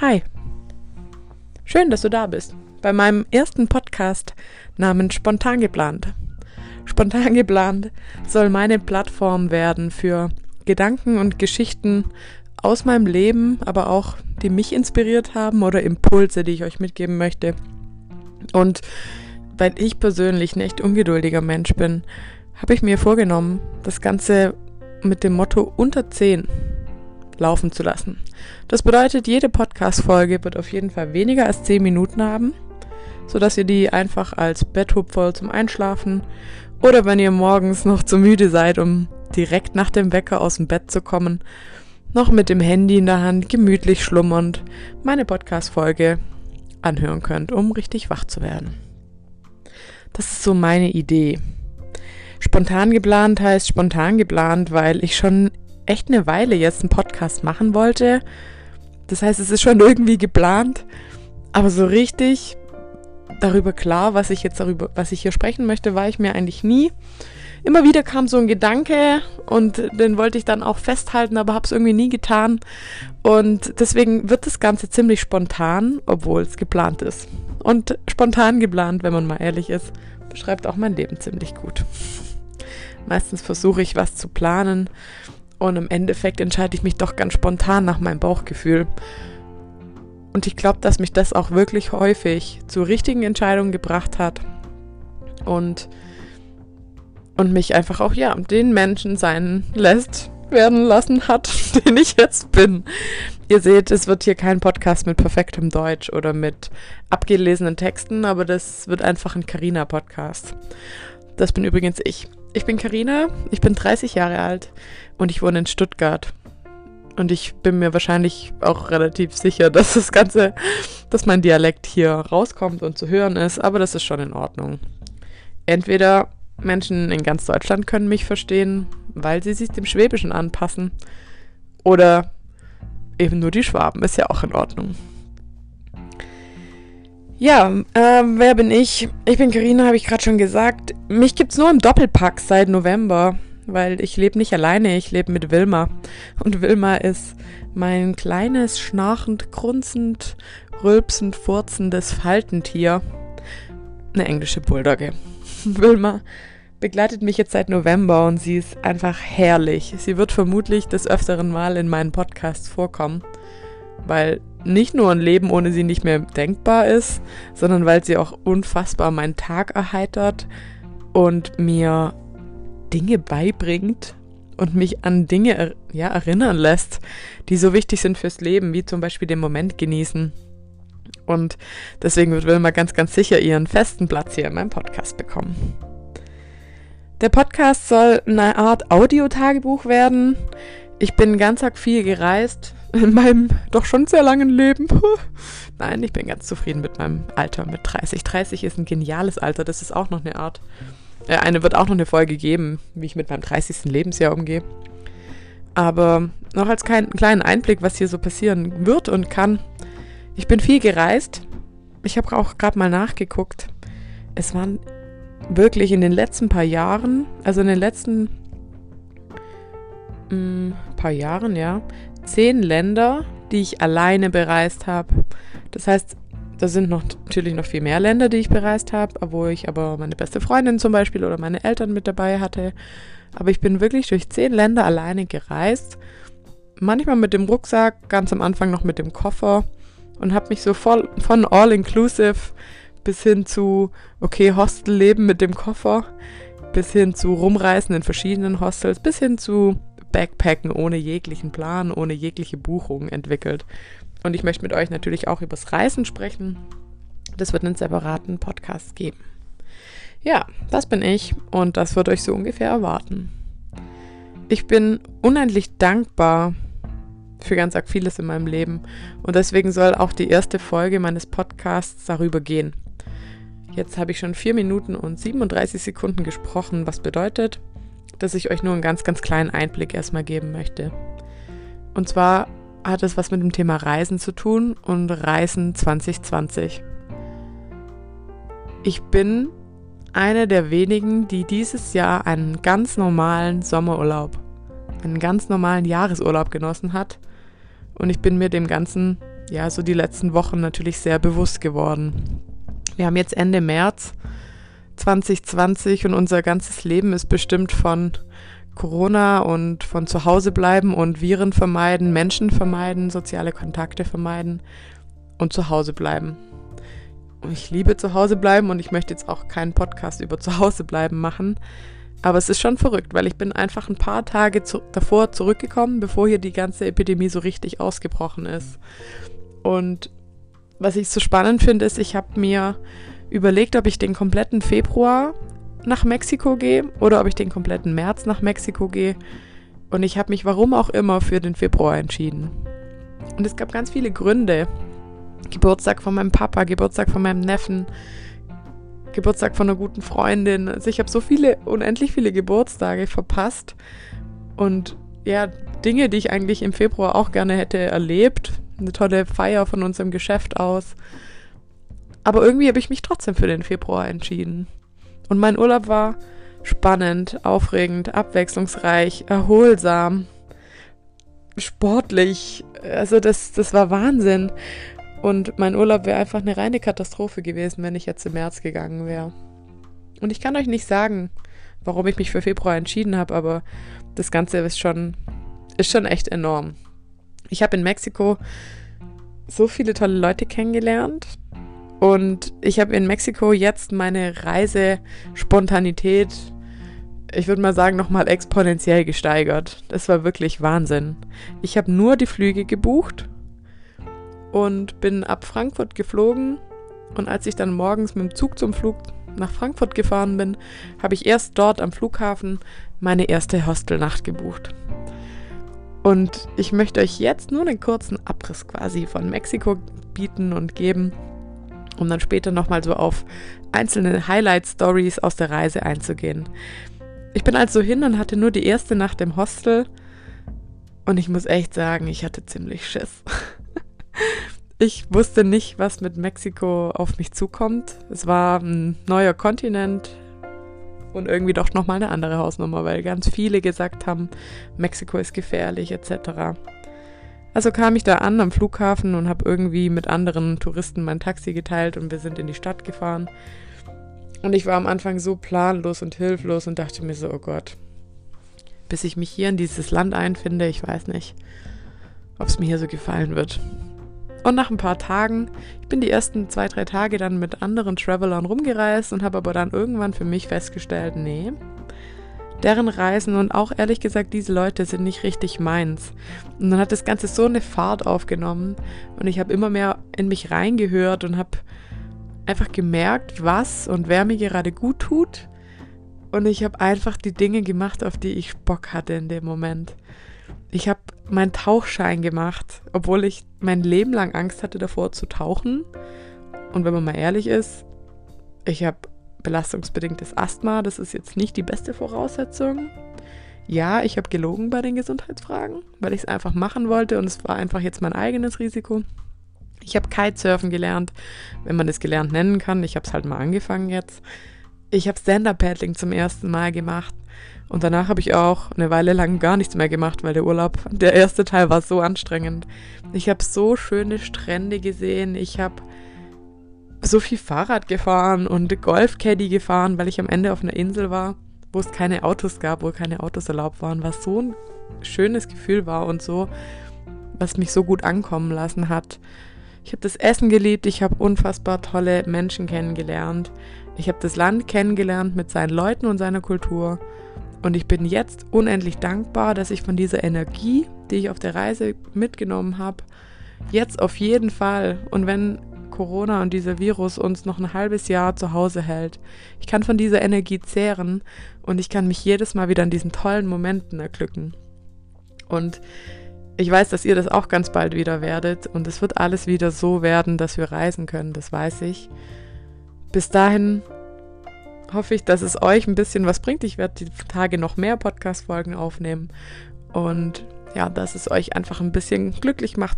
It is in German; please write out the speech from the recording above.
Hi. Schön, dass du da bist. Bei meinem ersten Podcast namens Spontan geplant. Spontan geplant soll meine Plattform werden für Gedanken und Geschichten aus meinem Leben, aber auch die mich inspiriert haben oder Impulse, die ich euch mitgeben möchte. Und weil ich persönlich ein echt ungeduldiger Mensch bin, habe ich mir vorgenommen, das Ganze mit dem Motto unter 10 laufen zu lassen. Das bedeutet, jede Podcast-Folge wird auf jeden Fall weniger als 10 Minuten haben, sodass ihr die einfach als Betthupferl zum Einschlafen oder wenn ihr morgens noch zu müde seid, um direkt nach dem Wecker aus dem Bett zu kommen, noch mit dem Handy in der Hand gemütlich schlummernd meine Podcast-Folge anhören könnt, um richtig wach zu werden. Das ist so meine Idee. Spontan geplant heißt spontan geplant, weil ich schon echt eine Weile jetzt einen Podcast machen wollte. Das heißt, es ist schon irgendwie geplant, aber so richtig darüber klar, was ich jetzt darüber, was ich hier sprechen möchte, war ich mir eigentlich nie. Immer wieder kam so ein Gedanke und den wollte ich dann auch festhalten, aber habe es irgendwie nie getan. Und deswegen wird das Ganze ziemlich spontan, obwohl es geplant ist. Und spontan geplant, wenn man mal ehrlich ist, beschreibt auch mein Leben ziemlich gut. Meistens versuche ich was zu planen und im Endeffekt entscheide ich mich doch ganz spontan nach meinem Bauchgefühl. Und ich glaube, dass mich das auch wirklich häufig zu richtigen Entscheidungen gebracht hat. Und, und mich einfach auch, ja, den Menschen sein lässt, werden lassen hat, den ich jetzt bin. Ihr seht, es wird hier kein Podcast mit perfektem Deutsch oder mit abgelesenen Texten, aber das wird einfach ein Carina-Podcast. Das bin übrigens ich. Ich bin Karina, ich bin 30 Jahre alt und ich wohne in Stuttgart. Und ich bin mir wahrscheinlich auch relativ sicher, dass das Ganze, dass mein Dialekt hier rauskommt und zu hören ist, aber das ist schon in Ordnung. Entweder Menschen in ganz Deutschland können mich verstehen, weil sie sich dem Schwäbischen anpassen, oder eben nur die Schwaben, ist ja auch in Ordnung. Ja, äh, wer bin ich? Ich bin Karina, habe ich gerade schon gesagt. Mich gibt's nur im Doppelpack seit November, weil ich lebe nicht alleine, ich lebe mit Wilma. Und Wilma ist mein kleines, schnarchend, grunzend, rülpsend, furzendes Faltentier. Eine englische Bulldogge. Wilma begleitet mich jetzt seit November und sie ist einfach herrlich. Sie wird vermutlich des öfteren Mal in meinen Podcasts vorkommen, weil nicht nur ein Leben ohne sie nicht mehr denkbar ist, sondern weil sie auch unfassbar meinen Tag erheitert und mir Dinge beibringt und mich an Dinge ja, erinnern lässt, die so wichtig sind fürs Leben, wie zum Beispiel den Moment genießen. Und deswegen wird Wilma ganz, ganz sicher ihren festen Platz hier in meinem Podcast bekommen. Der Podcast soll eine Art Audiotagebuch werden. Ich bin ganz arg viel gereist, in meinem doch schon sehr langen Leben. Nein, ich bin ganz zufrieden mit meinem Alter mit 30. 30 ist ein geniales Alter, das ist auch noch eine Art. Äh, eine wird auch noch eine Folge geben, wie ich mit meinem 30. Lebensjahr umgehe. Aber noch als kein, kleinen Einblick, was hier so passieren wird und kann. Ich bin viel gereist. Ich habe auch gerade mal nachgeguckt. Es waren wirklich in den letzten paar Jahren, also in den letzten mm, paar Jahren, ja, zehn Länder, die ich alleine bereist habe. Das heißt, da sind noch, natürlich noch viel mehr Länder, die ich bereist habe, wo ich aber meine beste Freundin zum Beispiel oder meine Eltern mit dabei hatte. Aber ich bin wirklich durch zehn Länder alleine gereist. Manchmal mit dem Rucksack, ganz am Anfang noch mit dem Koffer und habe mich so voll von All-Inclusive bis hin zu, okay, Hostelleben mit dem Koffer, bis hin zu Rumreisen in verschiedenen Hostels, bis hin zu Backpacken ohne jeglichen Plan, ohne jegliche Buchung entwickelt. Und ich möchte mit euch natürlich auch übers Reisen sprechen. Das wird einen separaten Podcast geben. Ja, das bin ich und das wird euch so ungefähr erwarten. Ich bin unendlich dankbar für ganz arg vieles in meinem Leben und deswegen soll auch die erste Folge meines Podcasts darüber gehen. Jetzt habe ich schon 4 Minuten und 37 Sekunden gesprochen, was bedeutet, dass ich euch nur einen ganz, ganz kleinen Einblick erstmal geben möchte. Und zwar hat es was mit dem Thema Reisen zu tun und Reisen 2020. Ich bin eine der wenigen, die dieses Jahr einen ganz normalen Sommerurlaub, einen ganz normalen Jahresurlaub genossen hat. Und ich bin mir dem Ganzen ja, so die letzten Wochen natürlich sehr bewusst geworden. Wir haben jetzt Ende März 2020 und unser ganzes Leben ist bestimmt von Corona und von zu Hause bleiben und Viren vermeiden, Menschen vermeiden, soziale Kontakte vermeiden und zu Hause bleiben. Ich liebe zu Hause bleiben und ich möchte jetzt auch keinen Podcast über zu Hause bleiben machen. Aber es ist schon verrückt, weil ich bin einfach ein paar Tage zu, davor zurückgekommen, bevor hier die ganze Epidemie so richtig ausgebrochen ist. Und was ich so spannend finde, ist, ich habe mir überlegt, ob ich den kompletten Februar nach Mexiko gehe oder ob ich den kompletten März nach Mexiko gehe. Und ich habe mich, warum auch immer, für den Februar entschieden. Und es gab ganz viele Gründe. Geburtstag von meinem Papa, Geburtstag von meinem Neffen, Geburtstag von einer guten Freundin. Also ich habe so viele, unendlich viele Geburtstage verpasst. Und ja, Dinge, die ich eigentlich im Februar auch gerne hätte erlebt. Eine tolle Feier von unserem Geschäft aus. Aber irgendwie habe ich mich trotzdem für den Februar entschieden. Und mein Urlaub war spannend, aufregend, abwechslungsreich, erholsam, sportlich. Also das, das war Wahnsinn. Und mein Urlaub wäre einfach eine reine Katastrophe gewesen, wenn ich jetzt im März gegangen wäre. Und ich kann euch nicht sagen, warum ich mich für Februar entschieden habe, aber das Ganze ist schon, ist schon echt enorm. Ich habe in Mexiko so viele tolle Leute kennengelernt. Und ich habe in Mexiko jetzt meine Reisespontanität, ich würde mal sagen, nochmal exponentiell gesteigert. Das war wirklich Wahnsinn. Ich habe nur die Flüge gebucht und bin ab Frankfurt geflogen. Und als ich dann morgens mit dem Zug zum Flug nach Frankfurt gefahren bin, habe ich erst dort am Flughafen meine erste Hostelnacht gebucht. Und ich möchte euch jetzt nur einen kurzen Abriss quasi von Mexiko bieten und geben, um dann später nochmal so auf einzelne Highlight-Stories aus der Reise einzugehen. Ich bin also hin und hatte nur die erste Nacht im Hostel und ich muss echt sagen, ich hatte ziemlich Schiss. Ich wusste nicht, was mit Mexiko auf mich zukommt. Es war ein neuer Kontinent und irgendwie doch nochmal eine andere Hausnummer, weil ganz viele gesagt haben, Mexiko ist gefährlich etc. Also kam ich da an am Flughafen und habe irgendwie mit anderen Touristen mein Taxi geteilt und wir sind in die Stadt gefahren. Und ich war am Anfang so planlos und hilflos und dachte mir so, oh Gott, bis ich mich hier in dieses Land einfinde, ich weiß nicht, ob es mir hier so gefallen wird. Und nach ein paar Tagen, ich bin die ersten zwei, drei Tage dann mit anderen Travelern rumgereist und habe aber dann irgendwann für mich festgestellt, nee, deren Reisen und auch ehrlich gesagt, diese Leute sind nicht richtig meins. Und dann hat das Ganze so eine Fahrt aufgenommen und ich habe immer mehr in mich reingehört und habe einfach gemerkt, was und wer mir gerade gut tut. Und ich habe einfach die Dinge gemacht, auf die ich Bock hatte in dem Moment. Ich habe meinen Tauchschein gemacht, obwohl ich mein Leben lang Angst hatte davor zu tauchen. Und wenn man mal ehrlich ist, ich habe belastungsbedingtes Asthma, das ist jetzt nicht die beste Voraussetzung. Ja, ich habe gelogen bei den Gesundheitsfragen, weil ich es einfach machen wollte und es war einfach jetzt mein eigenes Risiko. Ich habe Kitesurfen gelernt, wenn man es gelernt nennen kann. Ich habe es halt mal angefangen jetzt. Ich habe Stand-Up-Paddling zum ersten Mal gemacht. Und danach habe ich auch eine Weile lang gar nichts mehr gemacht, weil der Urlaub, der erste Teil war so anstrengend. Ich habe so schöne Strände gesehen. Ich habe so viel Fahrrad gefahren und Golfcaddy gefahren, weil ich am Ende auf einer Insel war, wo es keine Autos gab, wo keine Autos erlaubt waren, was so ein schönes Gefühl war und so, was mich so gut ankommen lassen hat. Ich habe das Essen geliebt, ich habe unfassbar tolle Menschen kennengelernt. Ich habe das Land kennengelernt mit seinen Leuten und seiner Kultur. Und ich bin jetzt unendlich dankbar, dass ich von dieser Energie, die ich auf der Reise mitgenommen habe, jetzt auf jeden Fall, und wenn Corona und dieser Virus uns noch ein halbes Jahr zu Hause hält, ich kann von dieser Energie zehren und ich kann mich jedes Mal wieder an diesen tollen Momenten erglücken. Und ich weiß, dass ihr das auch ganz bald wieder werdet und es wird alles wieder so werden, dass wir reisen können, das weiß ich. Bis dahin hoffe ich, dass es euch ein bisschen was bringt. Ich werde die Tage noch mehr Podcast-Folgen aufnehmen und ja, dass es euch einfach ein bisschen glücklich macht